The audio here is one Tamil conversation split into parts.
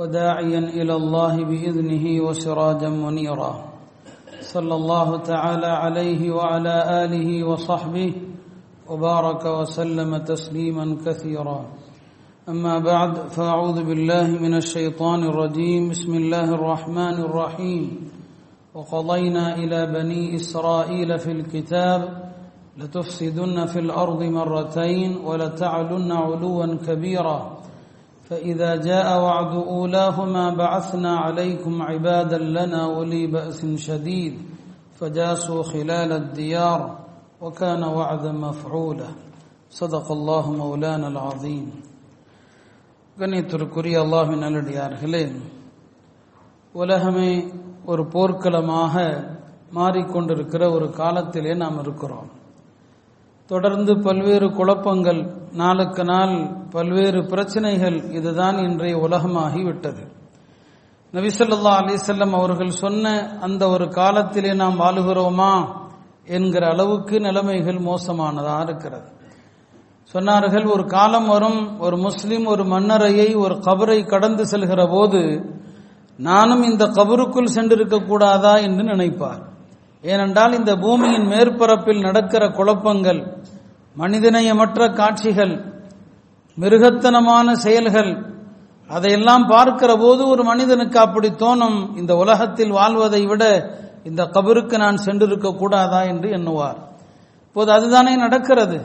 وداعيا إلى الله بإذنه وسراجا منيرا. صلى الله تعالى عليه وعلى آله وصحبه وبارك وسلم تسليما كثيرا. أما بعد فأعوذ بالله من الشيطان الرجيم. بسم الله الرحمن الرحيم. وقضينا إلى بني إسرائيل في الكتاب لتفسدن في الأرض مرتين ولتعلن علوا كبيرا. فإذا جاء وعد أولاهما بعثنا عليكم عبادا لنا أولي بأس شديد فجاسوا خلال الديار وكان وعدا مفعولا صدق الله مولانا العظيم கண்ணியத்திற்குரிய அல்லாஹின் நல்லடியார்களே உலகமே ஒரு போர்க்களமாக மாறிக்கொண்டிருக்கிற ஒரு காலத்திலே நாம் இருக்கிறோம் தொடர்ந்து பல்வேறு குழப்பங்கள் நாளுக்கு நாள் பல்வேறு பிரச்சனைகள் இதுதான் இன்றைய உலகமாகிவிட்டது நபிசல்லா அலிசல்லம் அவர்கள் சொன்ன அந்த ஒரு காலத்திலே நாம் வாழுகிறோமா என்கிற அளவுக்கு நிலைமைகள் மோசமானதாக இருக்கிறது. சொன்னார்கள் ஒரு காலம் வரும் ஒரு முஸ்லிம் ஒரு மன்னரையை ஒரு கபரை கடந்து செல்கிற போது நானும் இந்த கபருக்குள் சென்றிருக்க கூடாதா என்று நினைப்பார். ஏனென்றால் இந்த பூமியின் மேற்பரப்பில் நடக்கிற குழப்பங்கள் மனிதநேயமற்ற காட்சிகள் மிருகத்தனமான செயல்கள் அதையெல்லாம் பார்க்கிற போது ஒரு மனிதனுக்கு அப்படி தோணும் இந்த உலகத்தில் வாழ்வதை விட இந்த கபருக்கு நான் சென்றிருக்க கூடாதா என்று எண்ணுவார். இப்போது அதுதானே நடக்கிறது.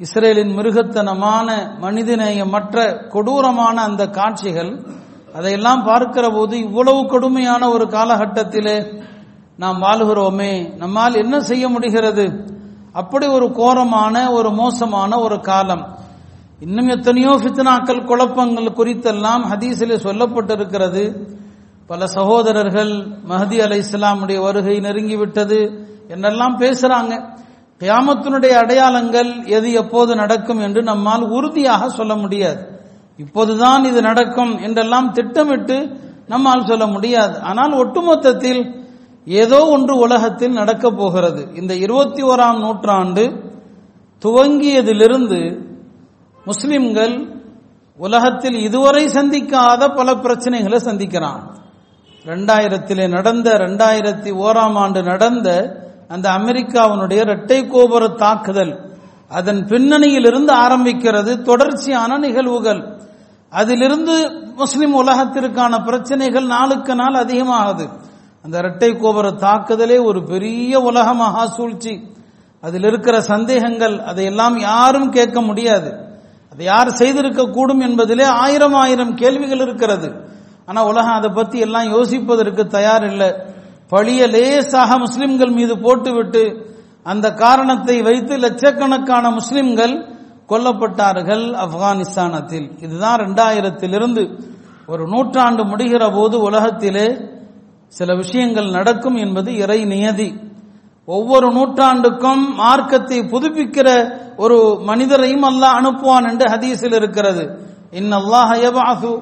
இஸ்ரேலின் மிருகத்தனமான மனிதநேயமற்ற கொடூரமான அந்த காட்சிகள் அதையெல்லாம் பார்க்கிற போது இவ்வளவு கொடுமையான ஒரு காலகட்டத்திலே நாம் வாழுகிறோமே நம்மால் என்ன செய்ய முடிகிறது? அப்படி ஒரு கோரமான ஒரு மோசமான ஒரு காலம். இன்னும் எத்தனையோ ஃபித்னாக்கள் குழப்பங்கள் குறித்தெல்லாம் ஹதீஸிலே சொல்லப்பட்டிருக்கிறது. பல சகோதரர்கள் மஹதி அலை இஸ்லாமுடைய வருகை நெருங்கிவிட்டது என்றெல்லாம் பேசுறாங்க. கியாமத்தினுடைய அடையாளங்கள் எது எப்போது நடக்கும் என்று நம்மால் உறுதியாக சொல்ல முடியாது. இப்போதுதான் இது நடக்கும் என்றெல்லாம் திட்டமிட்டு நம்மால் சொல்ல முடியாது. ஆனால் ஒட்டுமொத்தத்தில் ஏதோ ஒன்று உலகத்தில் நடக்கப் போகிறது. இந்த இருபத்தி ஓராம் நூற்றாண்டு துவங்கியதிலிருந்து முஸ்லிம்கள் உலகத்தில் இதுவரை சந்திக்காத பல பிரச்சனைகளை சந்திக்கிறான். ரெண்டாயிரத்திலே நடந்த ரெண்டாயிரத்தி ஓராம் ஆண்டு நடந்த அந்த அமெரிக்காவினுடைய இரட்டை கோபுர தாக்குதல் அதன் பின்னணியிலிருந்து ஆரம்பிக்கிறது தொடர்ச்சியான நிகழ்வுகள். அதிலிருந்து முஸ்லிம் உலகத்திற்கான பிரச்சனைகள் நாளுக்கு நாள் அதிகமாகுது. அந்த இரட்டை கோபுர தாக்குதலே ஒரு பெரிய உலக மகா சூழ்ச்சி. அதில் இருக்கிற சந்தேகங்கள் அதையெல்லாம் யாரும் கேட்க முடியாது. அதை யார் செய்திருக்க கூடும் என்பதிலே ஆயிரம் ஆயிரம் கேள்விகள் இருக்கிறது. ஆனா உலகம் அதை பத்தி எல்லாம் யோசிப்பதற்கு தயார் இல்லை பழிய லேசாக முஸ்லிம்கள் மீது போட்டுவிட்டு அந்த காரணத்தை வைத்து லட்சக்கணக்கான முஸ்லிம்கள் கொல்லப்பட்டார்கள் ஆப்கானிஸ்தானத்தில். இதுதான் ரெண்டாயிரத்திலிருந்து ஒரு நூற்றாண்டு முடிகிற போது உலகத்திலே சில விஷயங்கள் நடக்கும் என்பது இறை நியதி. ஒவ்வொரு நூற்றாண்டுக்கும் மார்க்கத்தை புதுப்பிக்கிற ஒரு மனிதரையும் அல்லாஹ் அனுப்புவான் என்று ஹதீஸில் இருக்கிறது. இன் அல்லாஹ் யபஅது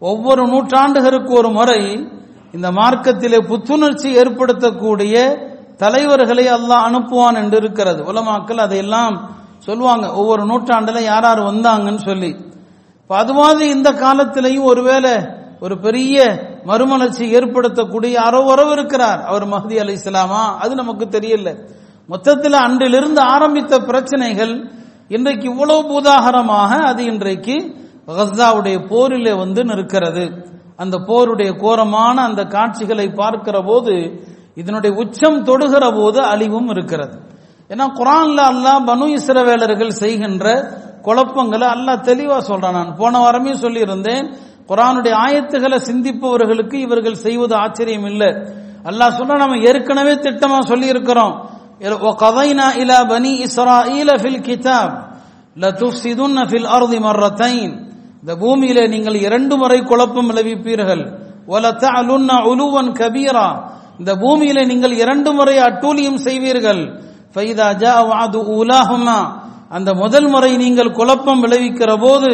ஒவ்வொரு நூற்றாண்டுகளுக்கு ஒரு முறை இந்த மார்க்கத்திலே புத்துணர்ச்சி ஏற்படுத்தக்கூடிய தலைவர்களை அல்லாஹ் அனுப்புவான் என்று இருக்கிறது. உலமாக்கள் அதையெல்லாம் சொல்லுவாங்க. ஒவ்வொரு நூற்றாண்டுல யார் யார் வந்தாங்கன்னு சொல்லி. அது மாதிரி இந்த காலத்திலையும் ஒருவேளை ஒரு பெரிய மறுமலர்ச்சி ஏற்படுத்தக்கூடிய யாரோ உறவு இருக்கிறார். அவர் மஹதி அலி இஸ்லாமா? அது நமக்கு தெரியல. மொத்தத்தில் அன்றிலிருந்து ஆரம்பித்த பிரச்சனைகள் இன்றைக்கு இவ்வளவு பூதாகரமாக அது இன்றைக்கு கஸ்தாவுடைய போரிலே வந்து நிற்கிறது. அந்த போருடைய கோரமான அந்த காட்சிகளை பார்க்கிற போது இதனுடைய உச்சம் தொடுகிற போது அழிவும் இருக்கிறது. ஏன்னா குரான்ல அல்லாஹ் பனு இஸ்ரவேலர்கள் செய்கின்ற குழப்பங்களை அல்லா தெளிவா சொல்றான். நான் போன வாரமே சொல்லியிருந்தேன் குரானுடைய ஆயத்துகளை சிந்திப்பவர்களுக்கு இவர்கள் செய்வது ஆச்சரியம் இல்லை. அல்லாஹ் சொன்னா நம்ம ஏற்கனவே திட்டமா சொல்லி இருக்கிறோம் கதைனா இலா பனி இஸ்ரா ஈல ஃபில் கிதாப் லதுஃப்சிதுன்ன ஃபில் அர்தி மர்ரத்தைன். இந்த பூமியிலே நீங்கள் இரண்டு முறை குழப்பம் விளைவிப்பீர்கள். ஒலத்த அலுன்னா உலுவன் கபீரா. இந்த பூமியிலே நீங்கள் இரண்டு முறை அட்டூழியம் செய்வீர்கள். அந்த முதல் முறை நீங்கள் குழப்பம் விளைவிக்கிற போது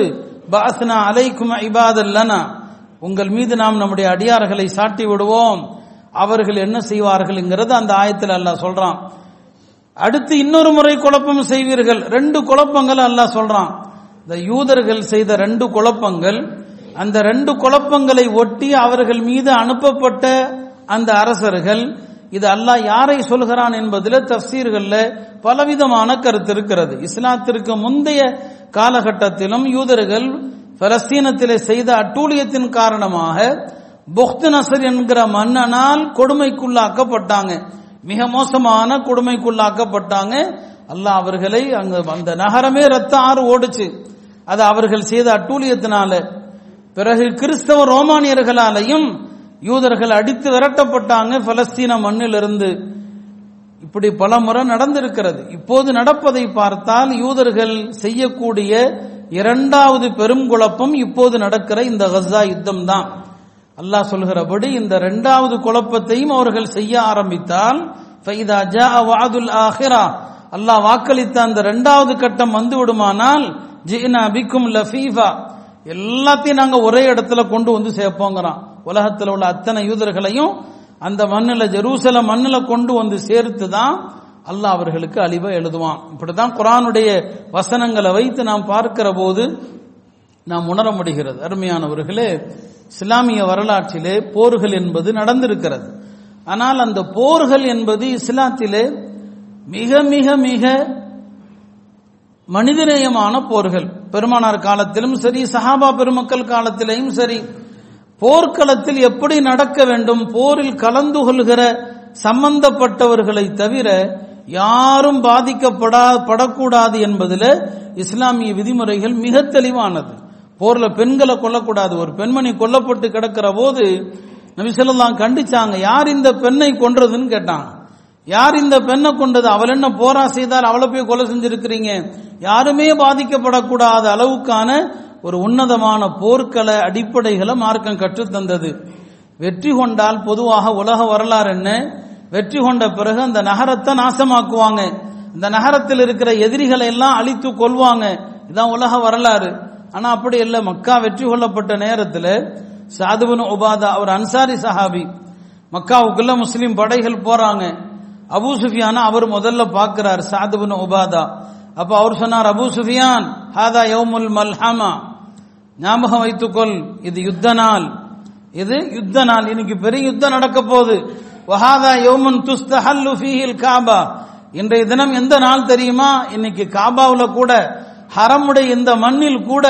பாஸ்னா அலைக்கும் இபாதல்லனா உங்கள் மீது நாம் நம்முடைய அடியார்களை சாட்டி விடுவோம். அவர்கள் என்ன செய்வார்கள்ங்கிறது அந்த ஆயத்தில் அல்லாஹ் சொல்றான். அடுத்து இன்னொரு முறை குழப்பம் செய்வீர்கள். ரெண்டு குழப்பங்கள் அல்லாஹ் சொல்றான். இந்த யூதர்கள் செய்த ரெண்டு குழப்பங்கள் அந்த ரெண்டு குழப்பங்களை ஒட்டி அவர்கள் மீது அனுப்பப்பட்ட அந்த அரசர்கள் இது அல்லாஹ் யாரை சொல்கிறான் என்பதில் தப்சீர்கள்ல பலவிதமான கருத்து இருக்கிறது. இஸ்லாத்திற்கு முந்தைய காலகட்டத்திலும் யூதர்கள் பலஸ்தீனத்திலே செய்த அட்டூழியத்தின் காரணமாக புக்து நசர் என்கிற மன்னனால் கொடுமைக்குள்ளாக்கப்பட்டாங்க. மிக மோசமான கொடுமைக்குள்ளாக்கப்பட்டாங்க. அல்லாஹ் அவர்களை அங்கு அந்த நகரமே ரத்த ஆறு ஓடுச்சு. அது அவர்கள் செய்த அட்டூழியத்தினால. பிறகு கிறிஸ்தவ ரோமானியர்களாலையும் யூதர்கள் அடித்து விரட்டப்பட்டாங்க பலஸ்தீன மண்ணிலிருந்து. இப்படி பல முறை நடந்திருக்கிறது. இப்போது நடப்பதை பார்த்தால் யூதர்கள் செய்யக்கூடிய இரண்டாவது பெரும் குழப்பம் இப்போது நடக்கிற இந்த கசா யுத்தம் தான் அல்லாஹ் சொல்கிறபடி இந்த இரண்டாவது குழப்பத்தையும் அவர்கள் செய்ய ஆரம்பித்தால் வாதுல் அல்லாஹ் வாக்களித்த அந்த இரண்டாவது கட்டம் வந்து விடுமானால் ஜினா பிக்கும் லஃபீஃபா எல்லாத்தையும் நாங்க ஒரே இடத்துல கொண்டு வந்து சேர்ப்போங்கிறான். உலகத்தில் உள்ள அத்தனை யூதர்களையும் அந்த மண்ணில் ஜெருசல மண்ணில் கொண்டு வந்து சேர்த்து தான் அல்லாஹ் அவர்களுக்கு அழிவை எழுதுவான். இப்படிதான் குரானுடைய வசனங்களை வைத்து நாம் பார்க்கிற போது நாம் உணர முடிகிறது. அருமையானவர்களே இஸ்லாமிய வரலாற்றிலே போர்கள் என்பது நடந்திருக்கிறது. ஆனால் அந்த போர்கள் என்பது இஸ்லாத்திலே மிக மிக மிக மனிதநேயமான போர்கள். பெருமானார் காலத்திலும் சரி சஹாபா பெருமக்கள் காலத்திலேயும் சரி போர்க்களத்தில் எப்படி நடக்க வேண்டும் போரில் கலந்து கொள்கிற சம்பந்தப்பட்டவர்களை தவிர யாரும் பாதிக்கப்படா படக்கூடாது என்பதில் இஸ்லாமிய விதிமுறைகள் மிக தெளிவானது. போர்ல பெண்களை கொல்லக்கூடாது. ஒரு பெண்மணி கொல்லப்பட்டு கிடக்கிற போது நபிசல்லாம் கண்டிச்சாங்க யார் இந்த பெண்ணை கொன்றதுன்னு கேட்டாங்க. யார் இந்த பெண்ணை கொண்டது அவள் என்ன போரா செய்தால் அவளை போய் கொலை செஞ்சிருக்கிறீங்க? யாருமே பாதிக்கப்படக்கூடாத அளவுக்கான ஒரு உன்னதமான போர்க்கள அடிப்படைகளை மார்க்கம் கற்றுத்தந்தது வெற்றி கொண்டால் பொதுவாக உலக வரலாறு என்ன? வெற்றி கொண்ட பிறகு அந்த நகரத்தை நாசமாக்குவாங்க. இந்த நகரத்தில் இருக்கிற எதிரிகளை எல்லாம் அழித்து கொள்வாங்க இதான் உலக வரலாறு. ஆனா அப்படி இல்லை. மக்கா வெற்றி கொள்ளப்பட்ட நேரத்தில் சாதுபன் உபாதா அவர் அன்சாரி சஹாபி மக்காவுக்குள்ள முஸ்லீம் படைகள் போறாங்க. அபு சுஃபியானா அவர் முதல்ல பார்க்கிறார் சாதுபன் உபாதா. அப்ப அவர் சொன்னார் அபு சுஃபியான் ஹாதா யௌமுல் மல்ஹமா. ஞாபகம் வைத்துக்கொள் இது யுத்த நாள். இது யுத்த நாள். இன்னைக்கு பெரிய யுத்தம் நடக்க போகுது. வஹாதா யௌமுன் துஸ்தஹல்லு ஃபீஹில் காபா. இன்றைய தினம் எந்த நாள் தெரியுமா? இன்னைக்கு காபாவில் கூட ஹரமுடைய இந்த மண்ணில் கூட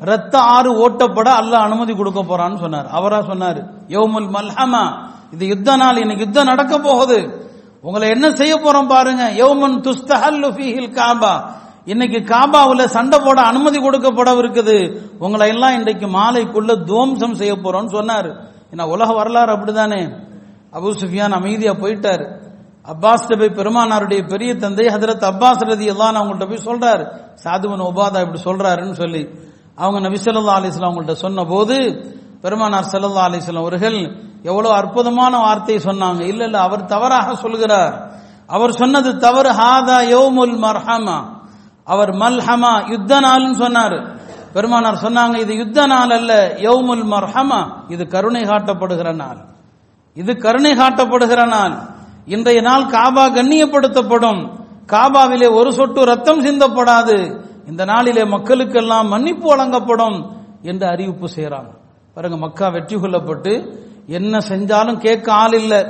ரத்த ஆறு ஓட்டப்பட அல்ல அனுமதி கொடுக்க போறான்னு சொன்னார். அவரா சொன்னார் யோமுல் மல்ஹமா. இது யுத்த நாள். இன்னைக்கு யுத்தம் நடக்க போகுது. உங்களை என்ன செய்ய போறோம் பாருங்க. யோமன் துஸ்தஹல்லு ஃபீஹில் காபா. இன்னைக்கு காபாவில் சண்டை போட அனுமதி கொடுக்கப்படவிருக்குது உங்களை எல்லாம் இன்றைக்கு மாலைக்குள்ள துவம்சம் செய்ய போறோம்னு சொன்னார். ஏன்னா உலக வரலாறு அப்படிதானே. அபு சுஃபியான் அமைதியா போயிட்டார். அப்பாஸ் போய் பெருமானாருடைய பெரிய தந்தை ஹதரத் அப்பாஸ் ரதி எல்லாம் அவங்கள்ட்ட போய் சொல்றாரு. சாதுவன் உபாதா இப்படி சொல்றாருன்னு சொல்லி. அவங்க நபி ஸல்லல்லாஹு அவங்கள்ட்ட சொன்ன போது பெருமானார் ஸல்லல்லாஹு அலிஸ்லாம் அவர்கள் எவ்வளவு அற்புதமான வார்த்தை சொன்னாங்க. இல்ல இல்ல அவர் தவறாக சொல்கிறார் அவர் சொன்னது தவறு. ஹாதா யோமுல் மர்ஹமா. அவர் மல்ஹமா யுத்த நாள்னு சொன்னார். பெருமானார் சொன்னாங்க இது யுத்த நாள் அல்ல யௌமுல் மர்ஹமா இது கருணை காட்டப்படுகிற நாள். இது கருணை காட்டப்படுகிற நாள். இன்றைய நாள் காபா கண்ணியப்படுத்தப்படும். காபாவிலே ஒரு சொட்டு ரத்தம் சிந்தப்படாது. இந்த நாளிலே மக்களுக்கெல்லாம் மன்னிப்பு வழங்கப்படும் என்று அறிவிப்பு செய்யறாங்க பாருங்க மக்கா வெற்றி கொள்ளப்பட்டு என்ன செஞ்சாலும் கேட்க ஆள் இல்லை.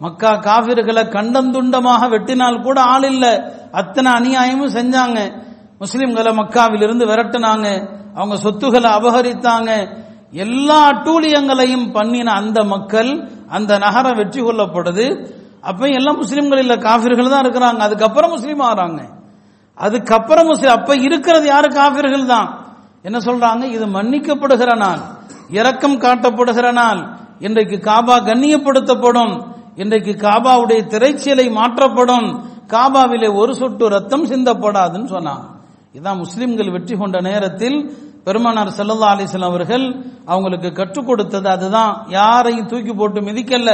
மக்கா காவிர்களை கண்டந்துண்டமாக வெட்டினால் கூட ஆள் இல்ல. அத்தனை அநியாயமும் செஞ்சாங்க. முஸ்லிம்களை மக்காவிலிருந்து விரட்டினாங்க. அவங்க சொத்துக்களை அபகரித்தாங்க. எல்லா அட்டூழியங்களையும் பண்ணின அந்த மக்கள் அந்த நகரம் வெற்றி கொள்ளப்படுது. அப்ப எல்லாம் முஸ்லிம்கள் இல்ல. காபிர்கள் தான் இருக்கிறாங்க. அதுக்கப்புறம் முஸ்லீம் ஆகிறாங்க. அதுக்கப்புறம் முஸ்லீம் அப்ப இருக்கிறது யாரு? காபிர்கள் தான். என்ன சொல்றாங்க? இது மன்னிக்கப்படுகிற நாள். இரக்கம் காட்டப்படுகிற நாள். இன்றைக்கு காபா கண்ணியப்படுத்தப்படும். இன்றைக்கு காபாவுடைய திரைச்சீலை மாற்றப்படும். காபாவிலே ஒரு சொட்டு ரத்தம் சிந்தப்படாதுன்னு சொன்னாங்க இதான் முஸ்லிம்கள் வெற்றி கொண்ட நேரத்தில் பெருமானார் ஸல்லல்லாஹு அலிஸ்லாம் அவர்கள் அவங்களுக்கு கற்றுக் கொடுத்தது அதுதான். யாரையும் தூக்கி போட்டு மிதிக்கல.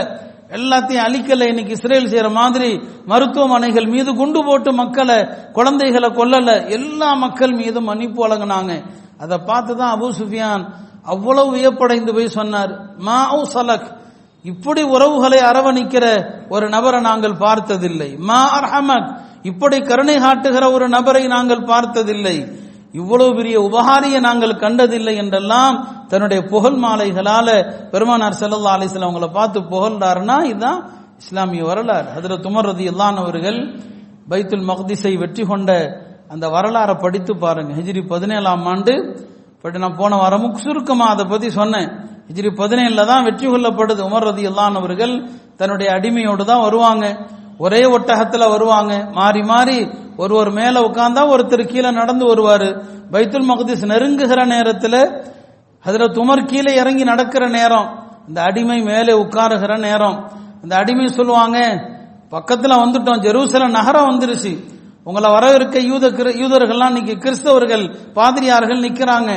எல்லாத்தையும் அழிக்கல. இன்னைக்கு இஸ்ரேல் செய்யற மாதிரி மருத்துவமனைகள் மீது குண்டு போட்டு மக்களை குழந்தைகளை கொல்லல. எல்லா மக்கள் மீதும் மன்னிப்பு வழங்கினாங்க. அதை பார்த்து தான் அபூ சுஃபியான் அவ்வளவு வியப்படைந்து போய் சொன்னார். மா சலக் இப்படி உறவுகளை அரவணிக்கிற ஒரு நபரை நாங்கள் பார்த்ததில்லை. மா அர்ஹமக் இப்படி கருணை காட்டுகிற ஒரு நபரை நாங்கள் பார்த்ததில்லை. இவ்வளவு பெரிய உபகாரியை நாங்கள் கண்டதில்லை என்றெல்லாம் தன்னுடைய புகழ் மாலைகளால பெருமானார் செல்லல்லா அலைஹி அவங்களை அவங்கள பார்த்து புகழ்ந்தாருன்னா இதுதான் இஸ்லாமிய வரலாறு. ஹஜ்ரத் உமர் ரதியல்லாஹு அவர்கள் பைத்துல் மக்திஸை வெற்றி கொண்ட அந்த வரலாறை படித்து பாருங்க. ஹிஜிரி பதினேழாம் ஆண்டு பட் நான் போன வாரமும் சுருக்கமா அதை பத்தி சொன்னேன். ஹிஜ்ரி பதினேழுல தான் வெற்றி கொள்ளப்படுது. உமர் ரதி அவர்கள் தன்னுடைய அடிமையோடு தான் வருவாங்க. ஒரே ஒட்டகத்துல வருவாங்க. மாறி மாறி ஒருவர் மேல உட்கார்ந்தா ஒருத்தர் கீழே நடந்து வருவாரு. பைத்துல் மகதீஸ் நெருங்குகிற நேரத்துல ஹஜரத் உமர் கீழே இறங்கி நடக்கிற நேரம் இந்த அடிமை மேலே உட்காருகிற நேரம். இந்த அடிமை சொல்லுவாங்க பக்கத்துல வந்துட்டோம் ஜெருசலம் நகரம் வந்துருச்சு. உங்களை வரவிருக்க யூத யூதர்கள்லாம் இன்னைக்கு கிறிஸ்தவர்கள் பாதிரியார்கள் நிக்கிறாங்க.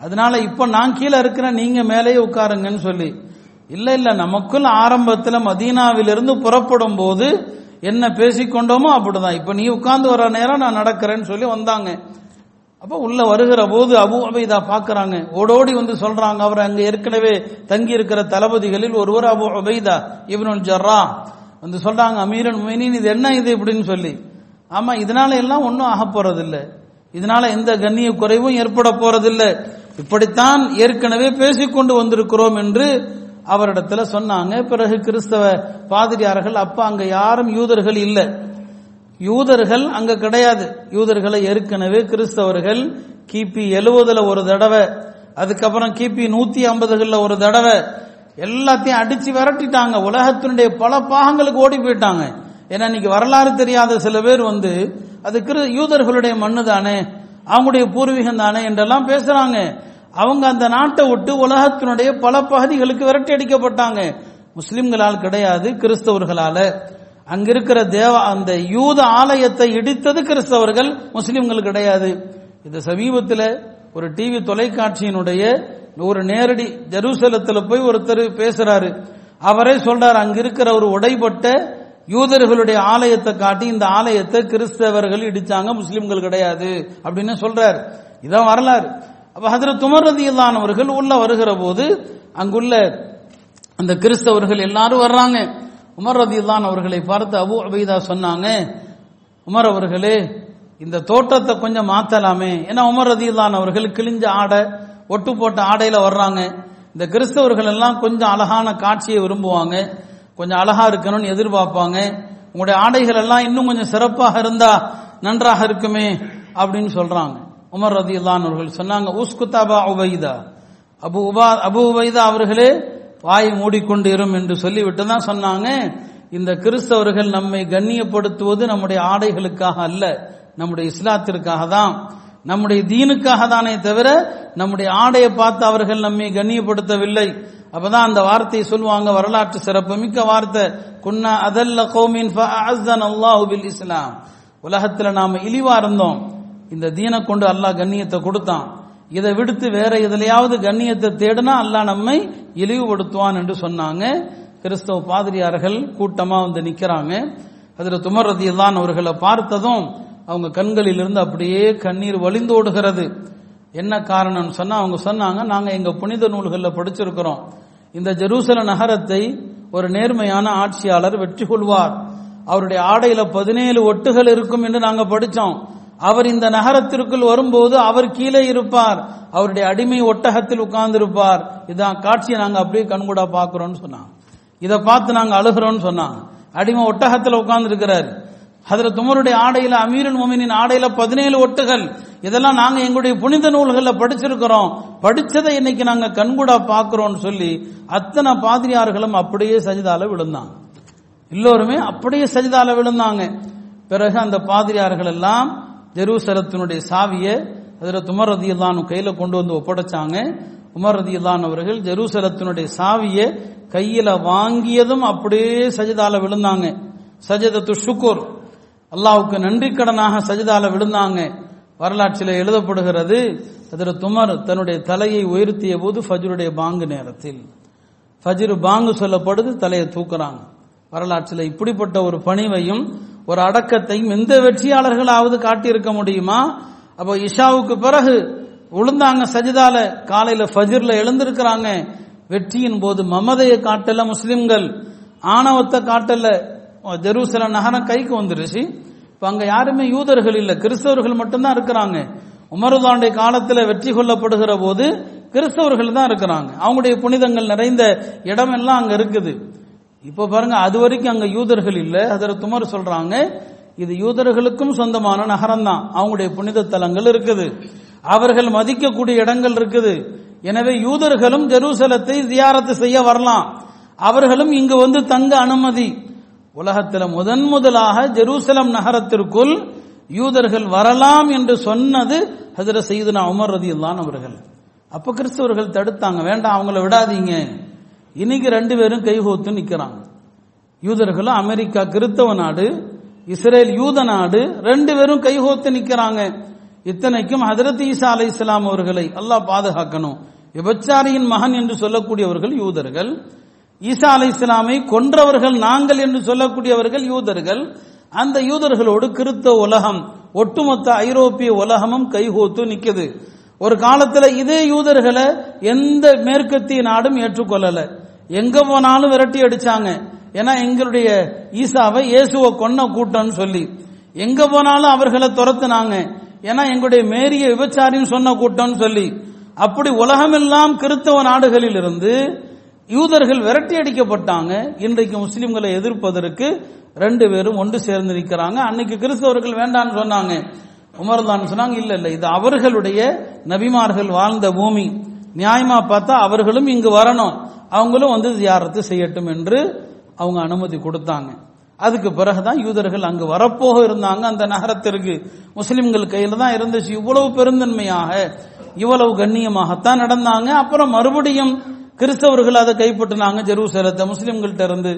அதனால இப்ப நான் கீழே இருக்கிறேன் நீங்க மேலேயே உட்காருங்கன்னு சொல்லி. இல்ல இல்ல நமக்குள் ஆரம்பத்துல மதீனாவிலிருந்து புறப்படும் போது என்ன பேசிக்கொண்டோமோ அப்படிதான். இப்ப நீ உட்கார்ந்து வர நேரம் நான் நடக்கிறேன்னு சொல்லி வந்தாங்க. அப்ப உள்ள வருகிற போது அபு அபைதா பாக்குறாங்க. ஓடோடி வந்து சொல்றாங்க அவர் அங்க ஏற்கனவே தங்கி இருக்கிற தளபதிகளில் ஒருவர் அபு அபைதா இவனு ஜர்ரா. வந்து சொல்றாங்க அமீரன் மீனின் இது என்ன இது? இப்படின்னு சொல்லி. ஆமா இதனால எல்லாம் ஒன்றும் ஆக போறதில்ல. இதனால எந்த கண்ணிய குறைவும் ஏற்பட போறதில்லை. இப்படித்தான் ஏற்கனவே பேசிக்கொண்டு வந்திருக்கிறோம் என்று அவரிடத்துல சொன்னாங்க. பிறகு கிறிஸ்தவ பாதிரியார்கள் அப்ப அங்க யாரும் யூதர்கள் இல்லை. யூதர்கள் அங்க கிடையாது. யூதர்களை ஏற்கனவே கிறிஸ்தவர்கள் கிபி எழுவதுல ஒரு தடவை அதுக்கப்புறம் கிபி நூத்தி ஐம்பதுகள்ல ஒரு தடவை எல்லாத்தையும் அடிச்சு விரட்டிட்டாங்க. உலகத்தினுடைய பல பாகங்களுக்கு ஓடி போயிட்டாங்க. ஏன்னா இன்னைக்கு வரலாறு தெரியாத சில பேர் வந்து அது கிரு யூதர்களுடைய மண்ணு தானே? அவங்களுடைய பூர்வீகம் தானே? என்றெல்லாம் பேசுறாங்க. அவங்க அந்த நாட்டை விட்டு உலகத்தினுடைய பல பகுதிகளுக்கு விரட்டி அடிக்கப்பட்டாங்க. முஸ்லிம்களால் கிடையாது கிறிஸ்தவர்களால. அங்கிருக்கிற தேவ அந்த யூத ஆலயத்தை இடித்தது கிறிஸ்தவர்கள் முஸ்லிம்கள் கிடையாது. இந்த சமீபத்தில் ஒரு டிவி தொலைக்காட்சியினுடைய ஒரு நேரடி ஜெருசலத்தில் போய் ஒருத்தர் பேசுறாரு. அவரே சொல்றார் அங்கிருக்கிற ஒரு உடைபட்ட யூதர்களுடைய ஆலயத்தை காட்டி இந்த ஆலயத்தை கிறிஸ்தவர்கள் இடிச்சாங்க முஸ்லிம்கள் கிடையாது அப்படின்னு சொல்றாரு. இதான் வரலாறு. அப்ப ஹதரத் உமர் ரதியில்லானவர்கள் உள்ள வருகிற போது அங்குள்ள அந்த கிறிஸ்தவர்கள் எல்லாரும் வர்றாங்க. உமர் ரதியுல்லான் அவர்களை பார்த்து அபு அபைதா சொன்னாங்க உமர் அவர்களே இந்த தோட்டத்தை கொஞ்சம் மாத்தலாமே. ஏன்னா உமர் ரதியுல்லான் அவர்கள் கிழிஞ்ச ஆடை ஒட்டு போட்ட ஆடையில வர்றாங்க. இந்த கிறிஸ்தவர்கள் எல்லாம் கொஞ்சம் அழகான காட்சியை விரும்புவாங்க. கொஞ்சம் அழகா இருக்கணும்னு எதிர்பார்ப்பாங்க. உங்களுடைய ஆடைகள் எல்லாம் இன்னும் கொஞ்சம் சிறப்பாக இருந்தா நன்றாக இருக்குமே அப்படின்னு சொல்றாங்க. உமர் ரதியுல்லான் அவர்கள் சொன்னாங்க உஸ்குதாபா உபைதா. அபு உபா அபு உபைதா அவர்களே வாய் மூடிக்கொண்டு இரும் என்று சொல்லிவிட்டு தான் சொன்னாங்க. இந்த கிறிஸ்தவர்கள் நம்மை கண்ணியப்படுத்துவது நம்முடைய ஆடைகளுக்காக அல்ல நம்முடைய இஸ்லாத்திற்காக தான். நம்முடைய தீனுக்காக தானே தவிர நம்முடைய ஆடையை பார்த்து அவர்கள் நம்மை கண்ணியப்படுத்தவில்லை. அப்பதான் அந்த வார்த்தையை சொல்லுவாங்க வரலாற்று சிறப்பு மிக்க வார்த்தை. குன்னா அதல்ல கௌமின் அல்லாஹு பில் இஸ்லாம். உலகத்துல நாம இழிவா இருந்தோம். இந்த தீனை கொண்டு அல்லாஹ் கண்ணியத்தை கொடுத்தான். இதை விடுத்து வேற எதுலையாவது கண்ணியத்தை தேடினா அல்லாஹ் நம்மை இழிவுபடுத்துவான் என்று சொன்னாங்க. கிறிஸ்தவ பாதிரியார்கள் கூட்டமா வந்து நிக்கிறாங்க. அதுல துமர் அவர்களை பார்த்ததும் அவங்க கண்களிலிருந்து அப்படியே கண்ணீர் வழிந்தோடுகிறது. என்ன காரணம்னு சொன்னா அவங்க சொன்னாங்க நாங்க எங்க புனித நூல்களில் படிச்சிருக்கிறோம். இந்த ஜெருசல நகரத்தை ஒரு நேர்மையான ஆட்சியாளர் வெற்றி கொள்வார். அவருடைய ஆடையில பதினேழு ஒட்டுகள் இருக்கும் என்று நாங்க படிச்சோம். அவர் இந்த நகரத்திற்குள் வரும்போது அவர் கீழே இருப்பார். அவருடைய அடிமை ஒட்டகத்தில் உட்கார்ந்து இருப்பார் இதான் காட்சியை நாங்க அப்படியே கண்கூடா பாக்குறோம்னு சொன்னாங்க. இதை பார்த்து நாங்க அழுகிறோம்னு சொன்னாங்க. அடிமை ஒட்டகத்தில் உட்கார்ந்து இருக்கிறார் அதுல துமருடைய ஆடையில அமீரன் மோமினின் ஆடையில பதினேழு ஒட்டுகள். இதெல்லாம் நாங்க எங்களுடைய புனித நூல்கள்ல படிச்சிருக்கிறோம். படிச்சதை இன்னைக்கு நாங்க கண்கூடா பாக்குறோம்னு சொல்லி அத்தனை பாதிரியார்களும் அப்படியே சஜிதால விழுந்தாங்க எல்லோருமே அப்படியே சஜிதால விழுந்தாங்க. பிறகு அந்த பாதிரியார்கள் எல்லாம் ஜெருசலத்தினுடைய சாவியை அதில் துமர் ரதியல்லான் கையில கொண்டு வந்து ஒப்படைச்சாங்க. உமர் ரதியல்லான் அவர்கள் ஜெருசலத்தினுடைய சாவியை கையில வாங்கியதும் அப்படியே சஜிதால விழுந்தாங்க. சஜதத்து ஷுக்குர். அல்லாவுக்கு நன்றி கடனாக சஜிதால விழுந்தாங்க. வரலாற்றில் எழுதப்படுகிறது அதில் துமர் தன்னுடைய தலையை உயர்த்திய போது ஃபஜ்ருடைய பாங்கு நேரத்தில். ஃபஜ்ரு பாங்கு சொல்லப்படுது தலையை தூக்குறாங்க. வரலாற்றில் இப்படிப்பட்ட ஒரு பணிவையும் ஒரு அடக்கத்தையும் எந்த வெற்றியாளர்களாவது காட்டியிருக்க முடியுமா? அப்போ இஷாவுக்கு பிறகு உளுந்தாங்க சஜிதால காலையில ஃபஜிர்ல எழுந்திருக்கிறாங்க. வெற்றியின் போது மமதையை காட்டல முஸ்லிம்கள் ஆணவத்தை காட்டல. ஜெருசலம் நகரம் கைக்கு வந்துருச்சு. இப்ப அங்க யாருமே யூதர்கள் இல்ல கிறிஸ்தவர்கள் மட்டும்தான் இருக்கிறாங்க. உமருதாண்டை காலத்துல வெற்றி கொள்ளப்படுகிற போது கிறிஸ்தவர்கள் தான் இருக்கிறாங்க. அவங்களுடைய புனிதங்கள் நிறைந்த இடம் எல்லாம் அங்க இருக்குது. இப்ப பாருங்க அது வரைக்கும் அங்க யூதர்கள் இல்ல. அதில் துமர் சொல்றாங்க இது யூதர்களுக்கும் சொந்தமான நகரம் தான் அவங்களுடைய புனித தலங்கள் இருக்குது. அவர்கள் மதிக்கக்கூடிய இடங்கள் இருக்குது. எனவே யூதர்களும் ஜெருசலத்தை ஜியாரத்து செய்ய வரலாம். அவர்களும் இங்கு வந்து தங்க அனுமதி. உலகத்தில் முதன் முதலாக ஜெருசலம் நகரத்திற்குள் யூதர்கள் வரலாம் என்று சொன்னது ஹஜர செய்துனா உமர் ரதி அவர்கள். அப்ப கிறிஸ்தவர்கள் தடுத்தாங்க வேண்டாம் அவங்கள விடாதீங்க. இன்னைக்கு ரெண்டு பேரும் கைகோத்து நிக்கிறாங்க. யூதர்களும் அமெரிக்கா கிறிஸ்தவ நாடு இஸ்ரேல் யூத நாடு ரெண்டு பேரும் கைகோத்து நிக்கிறாங்க. இத்தனைக்கும் ஹதரத் ஈசா அலை இஸ்லாம் அவர்களை அல்லாஹ் பாதுகாக்கணும். விபச்சாரியின் மகன் என்று சொல்லக்கூடியவர்கள் யூதர்கள். ஈசா அலை இஸ்லாமை கொன்றவர்கள் நாங்கள் என்று சொல்லக்கூடியவர்கள் யூதர்கள். அந்த யூதர்களோடு கிறிஸ்தவ உலகம் ஒட்டுமொத்த ஐரோப்பிய உலகமும் கைகோத்து நிக்குது. ஒரு காலத்துல இதே யூதர்களை எந்த மேற்கத்திய நாடும் ஏற்றுக்கொள்ளல. எங்க போனாலும் விரட்டி அடிச்சாங்க. ஏன்னா எங்களுடைய ஈசாவை இயேசுவை கொன்ன கூட்டம்னு சொல்லி. எங்க போனாலும் அவர்களை துரத்துனாங்க. ஏன்னா எங்களுடைய மேரிய விபச்சாரியும் சொன்ன கூட்டம்னு சொல்லி. அப்படி உலகமெல்லாம் கிறித்தவ நாடுகளில் இருந்து யூதர்கள் விரட்டி அடிக்கப்பட்டாங்க. இன்றைக்கு முஸ்லிம்களை எதிர்ப்பதற்கு ரெண்டு பேரும் ஒன்று சேர்ந்து நிற்கிறாங்க. அன்னைக்கு கிறிஸ்தவர்கள் வேண்டாம்னு சொன்னாங்க. உமர்தான் சொன்னாங்க இல்ல இல்ல இது அவர்களுடைய நபிமார்கள் வாழ்ந்த பூமி. நியாயமா பார்த்தா அவர்களும் இங்கு வரணும். அவங்களும் வந்து தியாரத்து செய்யட்டும் என்று அவங்க அனுமதி கொடுத்தாங்க. அதுக்கு பிறகுதான் யூதர்கள் அங்கு வரப்போக இருந்தாங்க அந்த நகரத்திற்கு. முஸ்லிம்கள் கையில தான் இருந்துச்சு. இவ்வளவு பெருந்தன்மையாக இவ்வளவு கண்ணியமாகத்தான் நடந்தாங்க. அப்புறம் மறுபடியும் கிறிஸ்தவர்கள் அதை கைப்பற்றினாங்க ஜெருசலத்தை. முஸ்லிம்கள்ட்ட இருந்து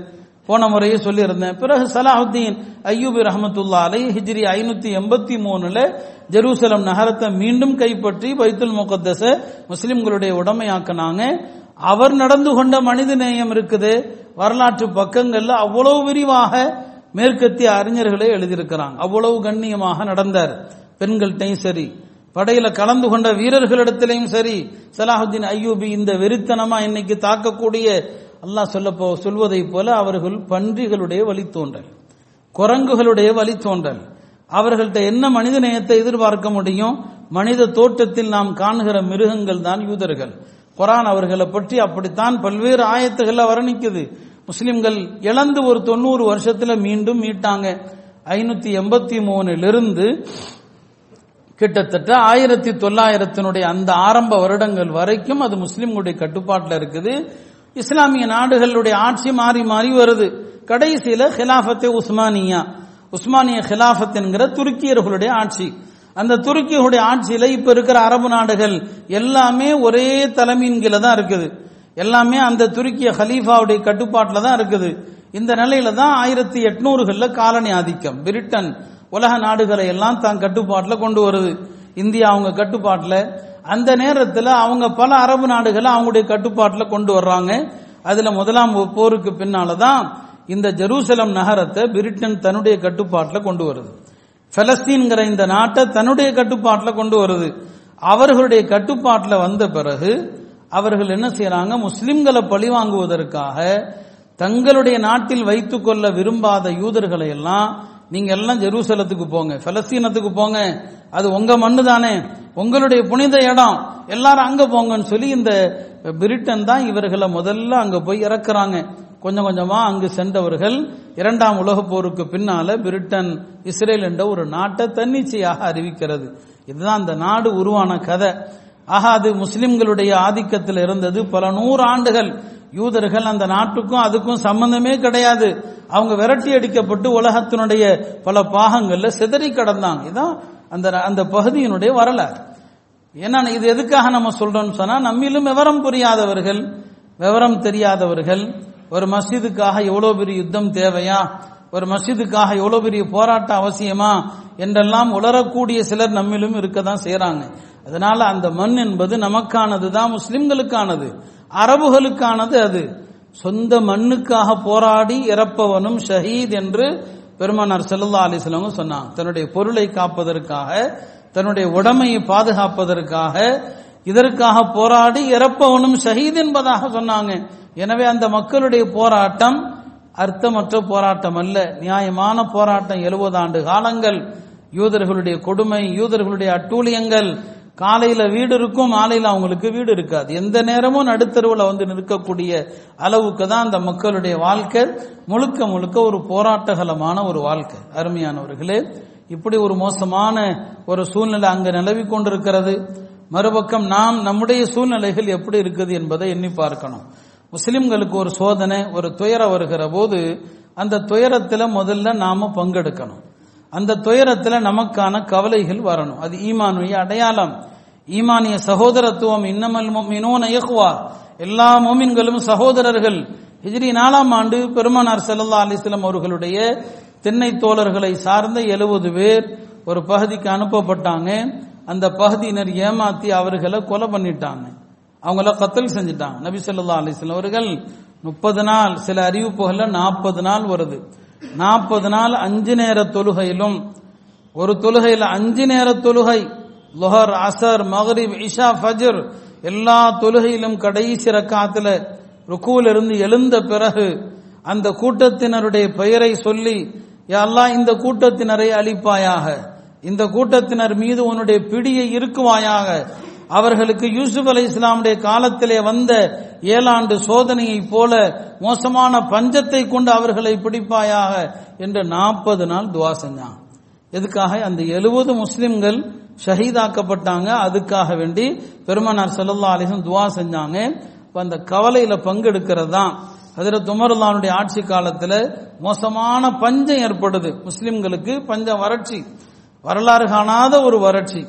போன முறையே சொல்லியிருந்தேன். பிறகு சலாஹுத்தீன் ஐயூபி ரஹமத்துல்லா அலை ஹிஜ்ரி ஐநூத்தி எண்பத்தி மூணுல ஜெருசலம் நகரத்தை மீண்டும் கைப்பற்றி பைத்துல் முகத்தச முஸ்லிம்களுடைய உடமையாக்கினாங்க. அவர் நடந்து கொண்ட மனித நேயம் இருக்குது. வரலாற்று பக்கங்கள்ல அவ்வளவு விரிவாக மேற்கத்திய அறிஞர்களே எழுதியிருக்கிறாங்க. அவ்வளவு கண்ணியமாக நடந்தார். பெண்கள்கிட்டையும் சரி படையில கலந்து கொண்ட வீரர்களிடத்திலையும் சரி சலாஹுத்தீன் ஐயூபி இந்த வெறித்தனமா இன்னைக்கு தாக்கக்கூடிய அல்லாஹ் சொல்லப்போ சொல்வதைப் சொல்வதை போல அவர்கள் பன்றிகளுடைய வழித்தோன்றல் குரங்குகளுடைய வழித்தோன்றல். அவர்கள்ட்ட என்ன மனித நேயத்தை எதிர்பார்க்க முடியும்? மனித தோட்டத்தில் நாம் காணுகிற மிருகங்கள் தான் யூதர்கள். குரான் அவர்களை பற்றி அப்படித்தான் பல்வேறு ஆயத்துகளை வர்ணிக்குது. முஸ்லிம்கள் இழந்து ஒரு தொண்ணூறு வருஷத்துல மீண்டும் மீட்டாங்க. ஐநூத்தி எண்பத்தி மூணிலிருந்து கிட்டத்தட்ட ஆயிரத்தி தொள்ளாயிரத்தினுடைய அந்த ஆரம்ப வருடங்கள் வரைக்கும் அது முஸ்லிம்களுடைய கட்டுப்பாட்டில் இருக்குது. இஸ்லாமிய நாடுகளுடைய ஆட்சி மாறி மாறி வருது. கடைசியில ஹிலாஃபத்தே உஸ்மானியா. உஸ்மானிய ஹிலாஃபத் என்கிற துருக்கியர்களுடைய ஆட்சி. அந்த துருக்கியுடைய ஆட்சியில இப்ப இருக்கிற அரபு நாடுகள் எல்லாமே ஒரே தலைமையின் கீழே தான் இருக்குது. எல்லாமே அந்த துருக்கிய ஹலீஃபாவுடைய கட்டுப்பாட்டில் தான் இருக்குது. இந்த நிலையில தான் ஆயிரத்தி எட்நூறுகள்ல காலனி ஆதிக்கம். பிரிட்டன் உலக நாடுகளை எல்லாம் தான் கட்டுப்பாட்டில் கொண்டு வருது. இந்தியா அவங்க கட்டுப்பாட்டில். அந்த நேரத்தில் அவங்க பல அரபு நாடுகளை அவங்களுடைய கட்டுப்பாட்டில் கொண்டு வர்றாங்க. அதுல முதலாம் போருக்கு பின்னால தான் இந்த ஜெருசலம் நகரத்தை பிரிட்டன் தன்னுடைய கட்டுப்பாட்டில் கொண்டு வருது. பலஸ்தீன்கிற இந்த நாட்டை தன்னுடைய கட்டுப்பாட்டில் கொண்டு வருது. அவர்களுடைய கட்டுப்பாட்டில் வந்த பிறகு அவர்கள் என்ன செய்யறாங்க? முஸ்லிம்களை பழிவாங்குவதற்காக தங்களுடைய நாட்டில் வைத்துக் கொள்ள விரும்பாத யூதர்களை எல்லாம் நீங்க எல்லாம் ஜெருசலத்துக்கு போங்க பலஸ்தீனத்துக்கு போங்க. அது உங்க மண்ணு தானே. உங்களுடைய புனித இடம். எல்லாரும் அங்க போங்கன்னு சொல்லி இந்த பிரிட்டன் தான் இவர்களை முதல்ல அங்க போய் இறக்குறாங்க. கொஞ்சம் கொஞ்சமா அங்கு சென்றவர்கள் இரண்டாம் உலக போருக்கு பின்னால பிரிட்டன் இஸ்ரேல் என்ற ஒரு நாட்டை தன்னிச்சையாக அறிவிக்கிறது. இதுதான் அந்த நாடு உருவான கதை. ஆக அது முஸ்லிம்களுடைய ஆதிக்கத்தில் இருந்தது பல நூறு ஆண்டுகள் யூதர்கள் அந்த நாட்டுக்கும் அதுக்கும் சம்பந்தமே கிடையாது. அவங்க விரட்டி அடிக்கப்பட்டு உலகத்தினுடைய பல பாகங்கள்ல சிதறி கடந்தாங்க. இதான் அந்த அந்த பகுதியினுடைய வரலாறு. ஏன்னா இது எதுக்காக நம்ம சொல்றோம்னு சொன்னா நம்மிலும் விவரம் புரியாதவர்கள் விவரம் தெரியாதவர்கள் ஒரு மஸ்ஜிதுக்காக எவ்வளவு பெரிய யுத்தம் தேவையா? ஒரு மஸ்ஜிதுக்காக எவ்வளவு பெரிய போராட்டம் அவசியமா? என்றெல்லாம் உளரக்கூடிய சிலர் நம்மிலும் இருக்க தான் செய்யறாங்க அதனால அந்த மண் என்பது நமக்கானது தான் முஸ்லிம்களுக்கானது. அரபுகளுக்கானது அது. சொந்த மண்ணுக்காக போராடி இறப்பவனும் ஷஹீத் என்று பெருமானார் செல்லல்லா அலிஸ்லவங்க சொன்னாங்க தன்னுடைய பொருளை காப்பதற்காக தன்னுடைய உடமையை பாதுகாப்பதற்காக இதற்காக போராடி இறப்பவனும் ஷஹீத் என்பதாக சொன்னாங்க. எனவே அந்த மக்களுடைய போராட்டம் அர்த்தமற்ற போராட்டம் அல்ல. நியாயமான போராட்டம் எழுபது ஆண்டு காலங்கள். யூதர்களுடைய கொடுமை யூதர்களுடைய அட்டூழியங்கள் காலையில வீடு இருக்கும் மாலையில அவங்களுக்கு வீடு இருக்காது. எந்த நேரமும் நடுத்தருவில் வந்து நிற்கக்கூடிய அளவுக்கு தான் அந்த மக்களுடைய வாழ்க்கை. முழுக்க முழுக்க ஒரு போராட்டகலமான ஒரு வாழ்க்கை. அருமையானவர்களே இப்படி ஒரு மோசமான ஒரு சூழ்நிலை அங்கு நிலவி கொண்டிருக்கிறது. மறுபக்கம் நாம் நம்முடைய சூழ்நிலைகள் எப்படி இருக்குது என்பதை எண்ணி பார்க்கணும். முஸ்லிம்களுக்கு ஒரு சோதனை ஒரு துயரம் வருகிற போது அந்த துயரத்தில் முதல்ல நாம பங்கெடுக்கணும். அந்த துயரத்துல நமக்கான கவலைகள் வரணும். அது ஈமானுடைய அடையாளம். ஈமானிய சகோதரத்துவம். இன்னமல் மினோன இயக்குவா எல்லா மோமின்களும் சகோதரர்கள். ஹிஜ்ரி நாலாம் ஆண்டு பெருமானார் செல்லல்லா அலிஸ்லாம் அவர்களுடைய தென்னை தோழர்களை சார்ந்த எழுபது பேர் ஒரு பகுதிக்கு அனுப்பப்பட்டாங்க. அந்த பகுதியினர் ஏமாத்தி அவர்களை கொலை பண்ணிட்டாங்க. அவங்கள கத்தல் செஞ்சுட்டாங்க. நபி சொல்லா அலிஸ்லாம் அவர்கள் முப்பது நாள் சில அறிவிப்புகள்ல நாற்பது நாள் வருது. நாற்பது நாள் அஞ்சு நேர தொழுகையிலும் ஒரு தொழுகையில் அஞ்சு நேர தொழுகை லொஹர் அசர் மகரிப் இஷா ஃபஜர் எல்லா தொழுகையிலும் கடைசி ரக்காத்துல ருக்குவில் இருந்து எழுந்த பிறகு அந்த கூட்டத்தினருடைய பெயரை சொல்லி அல்லாஹ் இந்த கூட்டத்தினரை அழிப்பாயாக இந்த கூட்டத்தினர் மீது உன்னுடைய பிடியை இருக்குவாயாக அவர்களுக்கு யூசுப் அலை இஸ்லாமுடைய காலத்திலே வந்த ஏழாண்டு சோதனையைப் போல மோசமான பஞ்சத்தை கொண்டு அவர்களை பிடிப்பாயாக என்று நாற்பது நாள் துவா செஞ்சான். எதுக்காக? அந்த எழுபது முஸ்லிம்கள் ஷஹீதாக்கப்பட்டாங்க. அதுக்காக வேண்டி பெருமனார் செல்லல்லா அலிசன் துவா செஞ்சாங்க. அந்த கவலையில பங்கெடுக்கிறது தான் அதில் துமருல்லானுடைய ஆட்சி காலத்தில் மோசமான பஞ்சம் ஏற்படுது. முஸ்லிம்களுக்கு பஞ்சம் வறட்சி. வரலாறு காணாத ஒரு வறட்சி.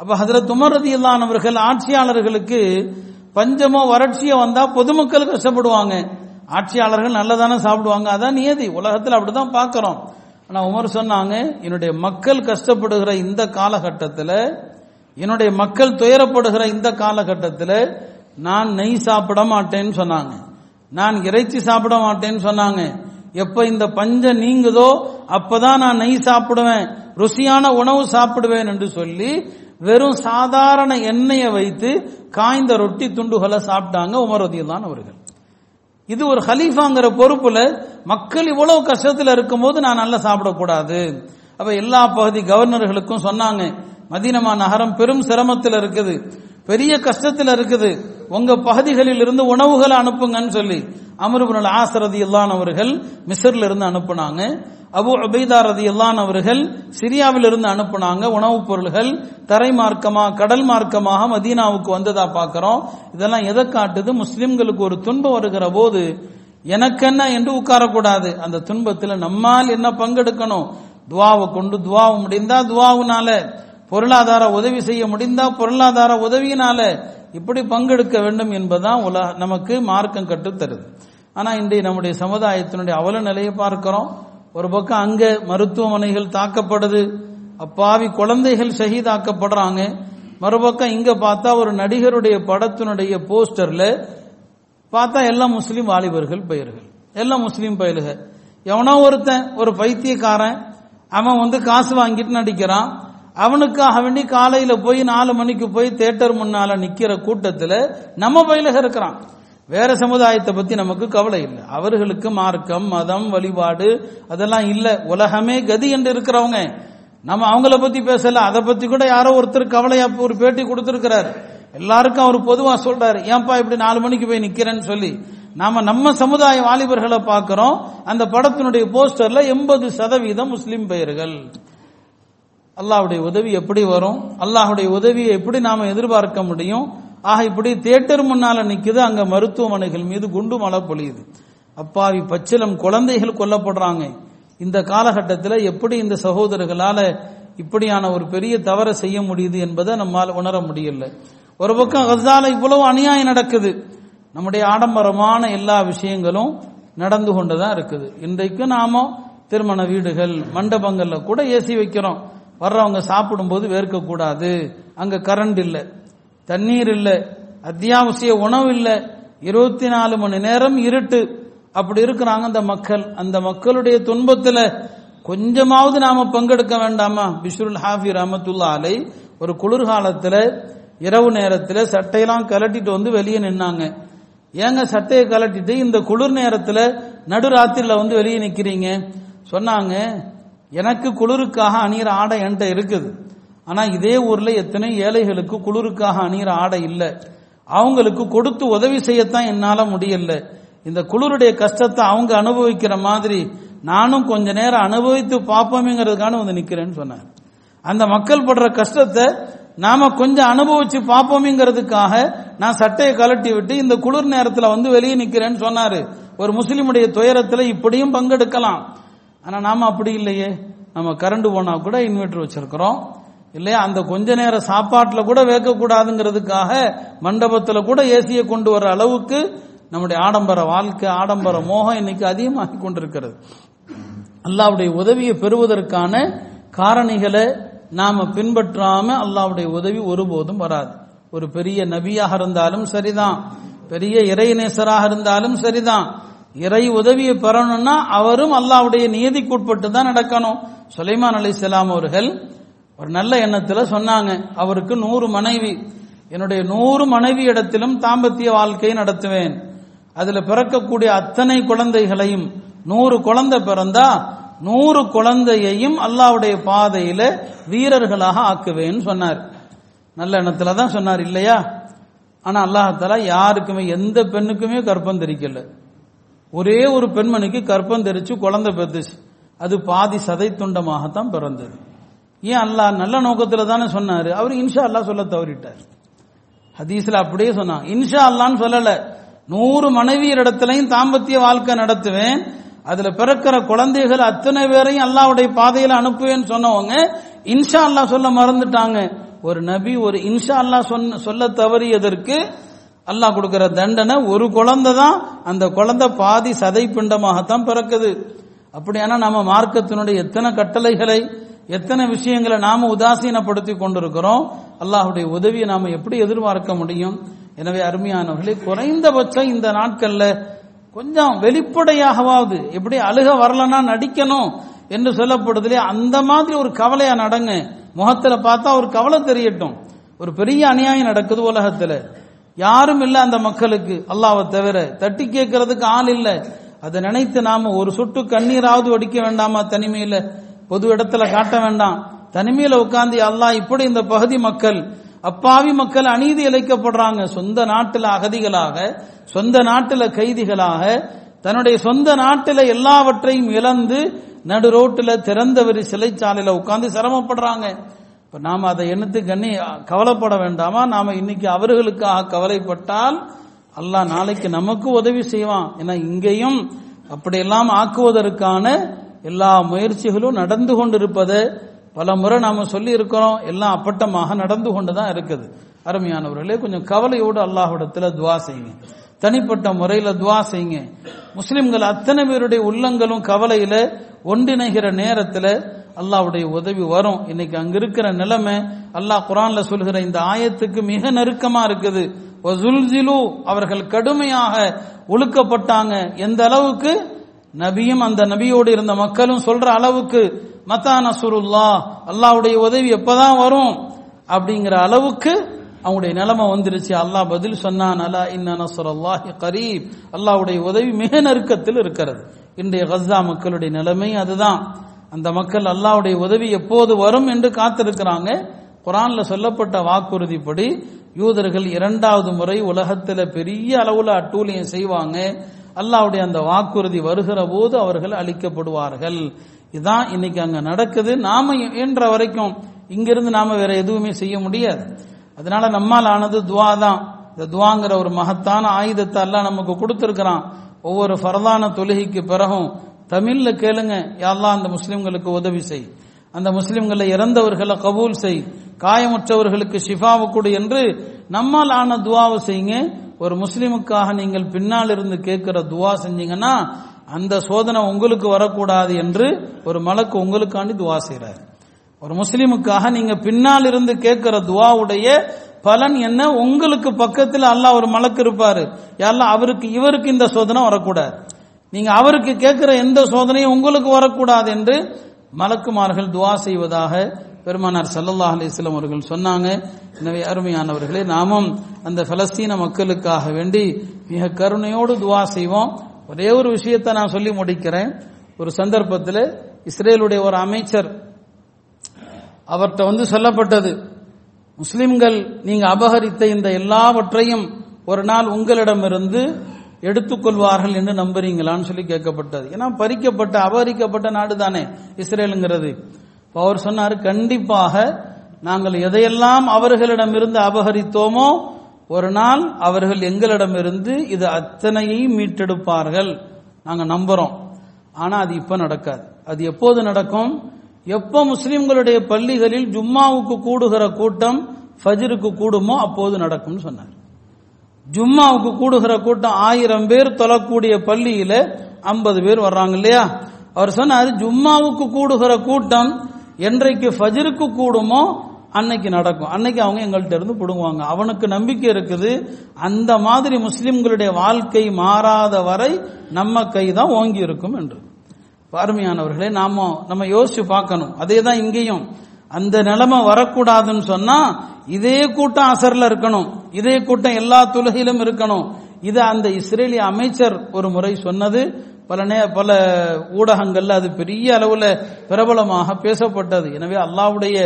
அப்ப ஹசரத் உமர் ரதி அவர்கள் ஆட்சியாளர்களுக்கு பஞ்சமோ வறட்சியோ வந்தா பொதுமக்கள் கஷ்டப்படுவாங்க. ஆட்சியாளர்கள் நல்லதானே சாப்பிடுவாங்க. அதான் நியதி. உலகத்தில் அப்படிதான் பார்க்கிறோம். ஆனா உமர் சொன்னாங்க என்னுடைய மக்கள் கஷ்டப்படுகிற இந்த காலகட்டத்தில் என்னுடைய மக்கள் துயரப்படுகிற இந்த காலகட்டத்தில் நான் நெய் சாப்பிட மாட்டேன்னு சொன்னாங்க. நான் இறைச்சி சாப்பிட மாட்டேன்னு சொன்னாங்க. எப்ப இந்த பஞ்சம் நீங்குதோ அப்பதான் நான் நெய் சாப்பிடுவேன். ருசியான உணவு சாப்பிடுவேன் என்று சொல்லி வெறும் சாதாரண எண்ணெயை வைத்து காய்ந்த ரொட்டி துண்டுகளை சாப்பிட்டாங்க உமரதியல்லான் அவர்கள். இது ஒரு ஹலீஃபாங்கிற பொறுப்புல மக்கள் இவ்வளவு கஷ்டத்தில் இருக்கும்போது நான் நல்லா சாப்பிடக்கூடாது. அப்ப எல்லா பகுதி கவர்னர்களுக்கும் சொன்னாங்க மதீனமா நகரம் பெரும் சிரமத்தில் இருக்குது பெரிய கஷ்டத்தில் இருக்குது. உங்க பகுதிகளில் இருந்து உணவுகளை அனுப்புங்கன்னு சொல்லி அமருபுரல் ஆசரதி இல்லான் அவர்கள் மிஸ்ர்ல இருந்து அனுப்புனாங்க. அபு உபைதா ரதி இல்லான் அவர்கள் சிரியாவில் இருந்து அனுப்புனாங்க. உணவுப் பொருள்கள் தரை மார்க்கமா கடல் மார்க்கமாக மதீனாவுக்கு வந்ததா பார்க்கிறோம். இதெல்லாம் எதை காட்டுது? முஸ்லிம்களுக்கு ஒரு துன்பம் வருகிற போது எனக்கென்ன என்று உட்காரக்கூடாது. அந்த துன்பத்தில் நம்மால் என்ன பங்கெடுக்கணும்? துவாவை கொண்டு துவாவு முடிந்தா துவாவுனால பொருளாதார உதவி செய்ய முடிந்தா பொருளாதார உதவியினால இப்படி பங்கெடுக்க வேண்டும் என்பதுதான் உலக நமக்கு மார்க்கம் கற்றுத்தருது. ஆனா இன்றைய நம்முடைய சமுதாயத்தினுடைய அவல நிலையை பார்க்கிறோம். ஒரு பக்கம் அங்க மருத்துவமனைகள் தாக்கப்படுது அப்பாவி குழந்தைகள் ஷஹீதாக்கப்படுறாங்க. மறுபக்கம் இங்க பார்த்தா ஒரு நடிகருடைய படத்தினுடைய போஸ்டர்ல பார்த்தா எல்லாம் முஸ்லீம் வாலிபர்கள் பெயர்கள். எல்லாம் முஸ்லீம் பயிலுக எவனோ ஒருத்தன் ஒரு பைத்தியக்காரன் அவன் வந்து காசு வாங்கிட்டு நடிக்கிறான். அவனுக்காக வேண்டி காலையில போய் நாலு மணிக்கு போய் தேட்டர் முன்னால நிக்கிற கூட்டத்துல நம்ம பயிலக இருக்கிறான். வேற சமுதாயத்தை பத்தி நமக்கு கவலை இல்லை. அவர்களுக்கு மார்க்கம் மதம் வழிபாடு அதெல்லாம் இல்ல. உலகமே கதி என்று இருக்கிறவங்க. நம்ம அவங்கள பத்தி பேசல. அதை பத்தி கூட யாரோ ஒருத்தர் கவலையா ஒரு பேட்டி கொடுத்திருக்கிறார். எல்லாருக்கும் அவர் பொதுவா சொல்றாரு. ஏன்பா இப்படி நாலு மணிக்கு போய் நிக்கிறேன்னு சொல்லி. நாம நம்ம சமுதாய வாலிபர்களை பார்க்கிறோம். அந்த படத்தினுடைய போஸ்டர்ல எண்பது சதவீதம் முஸ்லிம் பெயர்கள். அல்லாஹுடைய உதவி எப்படி வரும்? அல்லாஹுடைய உதவியை எப்படி நாம எதிர்பார்க்க முடியும்? ஆக இப்படி தேட்டர் முன்னால நிக்குது அங்க மருத்துவமனைகள் மீது குண்டு மழை பொழியுது. அப்பாவி பச்சிலம் குழந்தைகள் கொல்லப்படுறாங்க. இந்த காலகட்டத்தில் எப்படி இந்த சகோதரர்களால இப்படியான ஒரு பெரிய தவறை செய்ய முடியுது என்பதை நம்மால் உணர முடியல. ஒரு பக்கம் கசால இவ்வளவு அநியாயம் நடக்குது. நம்முடைய ஆடம்பரமான எல்லா விஷயங்களும் நடந்து கொண்டுதான் இருக்குது. இன்றைக்கு நாம திருமண வீடுகள் மண்டபங்கள்ல கூட ஏசி வைக்கிறோம். வர்றவங்க சாப்பிடும்போது வேர்க்கக்கூடாது. அங்க கரண்ட் இல்லை. தண்ணீர் இல்லை அத்தியாவசிய உணவு இல்லை இருபத்தி நாலு மணி நேரம் இருட்டு. அப்படி இருக்கிறாங்க அந்த மக்கள். அந்த மக்களுடைய துன்பத்தில் கொஞ்சமாவது நாம பங்கெடுக்க வேண்டாமா? பிஷ்ருல் ஹாஃபி ரஹமத்துல்லா அலை ஒரு குளிர்காலத்தில் இரவு நேரத்தில் சட்டையெல்லாம் கலட்டிட்டு வந்து வெளியே நின்னாங்க. ஏங்க சட்டையை கலட்டிட்டு இந்த குளிர் நேரத்தில் நடுராத்திரில வந்து வெளியே நிற்கிறீங்க சொன்னாங்க எனக்கு குளிருக்காக அணியிற ஆடை என்கிட்ட இருக்குது. ஆனா இதே ஊர்ல எத்தனை ஏழைகளுக்கு குளிருக்காக அணியிற ஆடை இல்லை. அவங்களுக்கு கொடுத்து உதவி செய்யத்தான் என்னால முடியல. இந்த குளிருடைய கஷ்டத்தை அவங்க அனுபவிக்கிற மாதிரி நானும் கொஞ்ச நேரம் அனுபவித்து பார்ப்போமேங்கிறதுக்கான வந்து நிக்கிறேன்னு சொன்னார். அந்த மக்கள் படுற கஷ்டத்தை நாம கொஞ்சம் அனுபவிச்சு பார்ப்போமேங்கிறதுக்காக நான் சட்டையை கலட்டி விட்டு இந்த குளிர் நேரத்தில் வந்து வெளியே நிக்கிறேன்னு சொன்னாரு. ஒரு முஸ்லீமுடைய துயரத்துல இப்படியும் பங்கெடுக்கலாம். ஆனா நாம அப்படி இல்லையே. நம்ம கரண்ட் போனா கூட இன்வெர்டர் வச்சிருக்கிறோம். இல்லையா? அந்த கொஞ்ச நேர சாப்பாட்டில் கூட வேக்கக்கூடாதுங்கிறதுக்காக மண்டபத்தில் கூட ஏசியை கொண்டு வர அளவுக்கு நம்முடைய ஆடம்பர வாழ்க்கை ஆடம்பர மோகம் இன்னைக்கு அதிகமாகி கொண்டிருக்கிறது. அல்லாவுடைய உதவியை பெறுவதற்கான காரணிகளை நாம பின்பற்றாம அல்லாவுடைய உதவி ஒருபோதும் வராது. ஒரு பெரிய நபியாக இருந்தாலும் சரிதான். பெரிய இறைநேசராக இருந்தாலும் சரிதான். இறை உதவியை பெறணும்னா அவரும் அல்லாவுடைய நியதிக்குட்பட்டு தான் நடக்கணும். சுலைமான் அலி அவர்கள் ஒரு நல்ல எண்ணத்துல சொன்னாங்க. அவருக்கு நூறு மனைவி. என்னுடைய நூறு மனைவி இடத்திலும் தாம்பத்திய வாழ்க்கையை நடத்துவேன். அதுல பிறக்கக்கூடிய அத்தனை குழந்தைகளையும் நூறு குழந்தை பிறந்தா நூறு குழந்தையையும் அல்லாவுடைய பாதையில வீரர்களாக ஆக்குவேன்னு சொன்னார். நல்ல எண்ணத்துல தான் சொன்னார் இல்லையா? ஆனா அல்லாஹால யாருக்குமே எந்த பெண்ணுக்குமே கற்பம் தெரிக்கல. ஒரே ஒரு பெண்மணிக்கு கற்பம் தெரிச்சு குழந்தை பெற்றுச்சு அது பாதி சதை துண்டமாகத்தான் பிறந்தது. ஏன் அல்லாஹ் நல்ல நோக்கத்துல தானே சொன்னாரு? அவர் இன்ஷா அல்லாஹ் சொல்ல தவறிட்டார். ஹதீஸ்ல அப்படியே சொன்னான். இன்ஷா அல்லான்னு சொல்லல. நூறு மனைவியர் இடத்துலையும் தாம்பத்திய வாழ்க்கை நடத்துவேன். அதுல பிறக்கிற குழந்தைகள் அத்தனை பேரையும் அல்லாவுடைய பாதையில அனுப்புவேன்னு சொன்னவங்க இன்ஷா அல்லாஹ் சொல்ல மறந்துட்டாங்க. ஒரு நபி ஒரு இன்ஷா அல்லாஹ் சொன்ன சொல்ல தவறியதற்கு அல்லாஹ் கொடுக்கிற தண்டனை ஒரு குழந்தை தான். அந்த குழந்தை பாதி சதை பிண்டமாகத்தான் பிறக்குது. அப்படியானா நம்ம மார்க்கத்தினுடைய எத்தனை கட்டளைகளை எத்தனை விஷயங்களை நாம உதாசீனப்படுத்தி கொண்டிருக்கிறோம் அல்லாஹுடைய உதவியை நாம எப்படி எதிர்பார்க்க முடியும்? எனவே அருமையானவர்களே குறைந்தபட்சம் இந்த நாட்கள்ல கொஞ்சம் வெளிப்படையாகவாவது எப்படி அழுக வரலன்னா நடிக்கணும் என்று சொல்லப்படுதுலே அந்த மாதிரி ஒரு கவலையா நடங்க. முகத்துல பார்த்தா ஒரு கவலை தெரியட்டும். ஒரு பெரிய அநியாயம் நடக்குது உலகத்துல. யாரும் இல்ல அந்த மக்களுக்கு அல்லாவை தவிர. தட்டி கேட்கறதுக்கு ஆள் இல்ல. அதை நினைத்து நாம ஒரு சொட்டு கண்ணீராவது ஒடிக்க வேண்டாமா தனிமையில? பொது இடத்துல காட்ட வேண்டாம். தனிமையில உட்காந்து அல்லாஹ் இப்படி இந்த பகுதி மக்கள் அப்பாவி மக்கள் அநீதி இழைக்கப்படுறாங்க. சொந்த நாட்டில் அகதிகளாக சொந்த நாட்டில் கைதிகளாக தன்னுடைய சொந்த நாட்டில் எல்லாவற்றையும் இழந்து நடு ரோட்டில் திறந்தவரி சிலைச்சாலையில் உட்கார்ந்து சிரமப்படுறாங்க. இப்ப நாம் அதை எண்ணத்து கண்ணி கவலைப்பட வேண்டாமா? நாம இன்னைக்கு அவர்களுக்காக கவலைப்பட்டால் அல்லாஹ் நாளைக்கு நமக்கு உதவி செய்வான். ஏன்னா இங்கேயும் அப்படியெல்லாம் ஆக்குவதற்கான எல்லா முயற்சிகளும் நடந்து கொண்டிருப்பது பல முறை நாம சொல்லி இருக்கிறோம் எல்லாம் அப்பட்டமாக நடந்து கொண்டுதான் இருக்குது. அருமையானவர்களே கொஞ்சம் கவலையோடு அல்லாஹிடத்துல துவா செய்யுங்க. தனிப்பட்ட முறையில துவா செய்யுங்க. முஸ்லிம்கள் அத்தனை பேருடைய உள்ளங்களும் கவலையில ஒன்றிணைகிற நேரத்துல அல்லாவுடைய உதவி வரும். இன்னைக்கு அங்க இருக்கிற நிலைமை அல்லாஹ் குரான்ல சொல்கிற இந்த ஆயத்துக்கு மிக நெருக்கமா இருக்குது. அவர்கள் கடுமையாக ஒழுக்கப்பட்டாங்க. எந்த அளவுக்கு? நபியும் அந்த நபியோடு இருந்த மக்களும் சொல்ற அளவுக்கு மத்தா நசுருல்லா அல்லாவுடைய உதவி எப்பதான் வரும்? அப்படிங்கிற அளவுக்கு அவங்களுடைய நிலைமை வந்துருச்சு. அல்லாஹ் பதில் சொன்னான் அலா இன்ன நசுரல்லாஹி கரீப். அல்லாவுடைய உதவி மிக நெருக்கத்தில் இருக்கிறது. இன்றைய கஸ்தா மக்களுடைய நிலைமை அதுதான். அந்த மக்கள் அல்லாவுடைய உதவி எப்போது வரும் என்று காத்திருக்கிறாங்க. குரான்ல சொல்லப்பட்ட வாக்குறுதிப்படி யூதர்கள் இரண்டாவது முறை உலகத்துல பெரிய அளவுல அட்டூழியம் செய்வாங்க. அல்லாவுடைய அந்த வாக்குறுதி வருகிற போது அவர்கள் அழிக்கப்படுவார்கள் இதான் இன்னைக்கு அங்க நடக்குது. நாம இயன்ற வரைக்கும் இங்கிருந்து நாம வேற எதுவுமே செய்ய முடியாது. அதனால நம்மால் ஆனது துவா தான். இந்த துவாங்கிற ஒரு மகத்தான ஆயுதத்தை எல்லாம் நமக்கு கொடுத்துருக்கிறான். ஒவ்வொரு ஃபரதான தொழுகைக்கு பிறகும் தமிழ்ல கேளுங்க. யாரெல்லாம் அந்த முஸ்லிம்களுக்கு உதவி செய். அந்த முஸ்லிம்களை இறந்தவர்களை கபூல் செய். காயமுற்றவர்களுக்கு ஷிஃபாவு கொடு என்று நம்மால் ஆன துவாவை செய்யுங்க. ஒரு முஸ்லிமுக்காக நீங்கள் பின்னால் இருந்து கேட்கிற துவா செஞ்சீங்கன்னா அந்த சோதனை உங்களுக்கு வரக்கூடாது என்று ஒரு மலக்கு உங்களுக்காண்டி துவா செய்கிறார் ஒரு முஸ்லிமுக்காக நீங்க பின்னால் இருந்து கேட்கிற துவாவுடைய பலன் என்ன? உங்களுக்கு பக்கத்தில் அல்லாஹ் ஒரு மலக்கு இருப்பாரு. யாரெல்லாம் அவருக்கு இவருக்கு இந்த சோதனை வரக்கூடாது. நீங்க அவருக்கு கேட்கிற எந்த சோதனையும் உங்களுக்கு வரக்கூடாது என்று மலக்குமார்கள் துவா செய்வதாக பெருமானார் சல்லல்லாஹ் அலிஸ்லாம் அவர்கள் சொன்னாங்க எனவே அருமையானவர்களே நாமும் அந்த பலஸ்தீன மக்களுக்காக வேண்டி மிக கருணையோடு துவா செய்வோம். ஒரே ஒரு விஷயத்தை நான் சொல்லி முடிக்கிறேன். ஒரு சந்தர்ப்பத்தில் இஸ்ரேலுடைய ஒரு அமைச்சர் அவர்கிட்ட வந்து சொல்லப்பட்டது முஸ்லிம்கள் நீங்க அபகரித்த இந்த எல்லாவற்றையும் ஒரு நாள் உங்களிடமிருந்து எடுத்துக்கொள்வார்கள் என்று நம்புறீங்களான்னு சொல்லி கேட்கப்பட்டது. ஏன்னா பறிக்கப்பட்ட அபகரிக்கப்பட்ட நாடு தானே இஸ்ரேலுங்கிறது. இப்போ அவர் சொன்னார் கண்டிப்பாக நாங்கள் எதையெல்லாம் அவர்களிடமிருந்து அபகரித்தோமோ ஒரு நாள் அவர்கள் எங்களிடமிருந்து இது அத்தனையையும் மீட்டெடுப்பார்கள். நாங்கள் நம்புறோம். ஆனா அது இப்ப நடக்காது. அது எப்போது நடக்கும்? எப்ப முஸ்லிம்களுடைய பள்ளிகளில் ஜும்மாவுக்கு கூடுகிற கூட்டம் ஃபஜ்ருக்கு கூடுமோ அப்போது நடக்கும்னு சொன்னார். ஜும்மாவுக்கு கூடுகிற கூட்டம் ஆயிரம் பேர் தொழக்கூடிய பள்ளியில ஐம்பது பேர் வர்றாங்க இல்லையா? அவர் சொன்னார் ஜும்மாவுக்கு கூடுகிற கூட்டம் என்றைக்கு ஃபஜ்ருக்கு கூடுமோ அன்னைக்கு நடக்கும். அன்னைக்கு அவங்க எங்கள்கிட்ட இருந்து பிடுங்குவாங்க. அவனுக்கு நம்பிக்கை இருக்குது. அந்த மாதிரி முஸ்லிம்களுடைய வாழ்க்கை மாறாத வரை நம்ம கை தான் ஓங்கி இருக்கும் என்று. பார்மையானவர்களே நாம நம்ம யோசிச்சு பார்க்கணும். அதே தான் இங்கேயும். அந்த நிலைமை வரக்கூடாதுன்னு சொன்னா இதே கூட்டம் அசர்ல இருக்கணும். இதே கூட்டம் எல்லா துலகிலும் இருக்கணும். இது அந்த இஸ்ரேலிய அமைச்சர் ஒரு முறை சொன்னது. பல நே பல ஊடகங்கள்ல அது பெரிய அளவுல பிரபலமாக பேசப்பட்டது. எனவே அல்லாவுடைய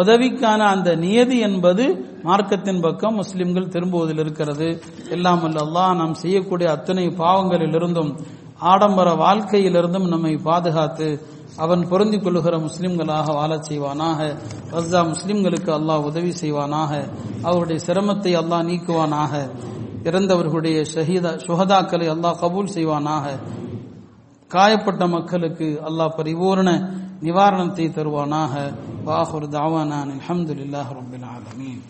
உதவிக்கான அந்த நியதி என்பது மார்க்கத்தின் பக்கம் முஸ்லிம்கள் திரும்புவதில் இருக்கிறது. எல்லாம் அல்லாஹ் நாம் செய்யக்கூடிய அத்தனை பாவங்களிலிருந்தும் ஆடம்பர வாழ்க்கையிலிருந்தும் நம்மை பாதுகாத்து அவன் பொருந்திக் கொள்ளுகிற முஸ்லிம்களாக வாழச் செய்வானாக. ரஸ்தா முஸ்லிம்களுக்கு அல்லாஹ் உதவி செய்வானாக. அவருடைய சிரமத்தை அல்லாஹ் நீக்குவானாக. இறந்தவர்களுடைய ஷஹீதா சுகதாக்களை அல்லாஹ் கபூல் செய்வானாக. காயப்பட்ட மக்களுக்கு அல்லாஹ் பரிபூர்ண நிவாரணத்தை தருவானாக. வாஹுர் தாவானான் அலமதுல்லாஹ் ரப்பில் ஆலமீன்.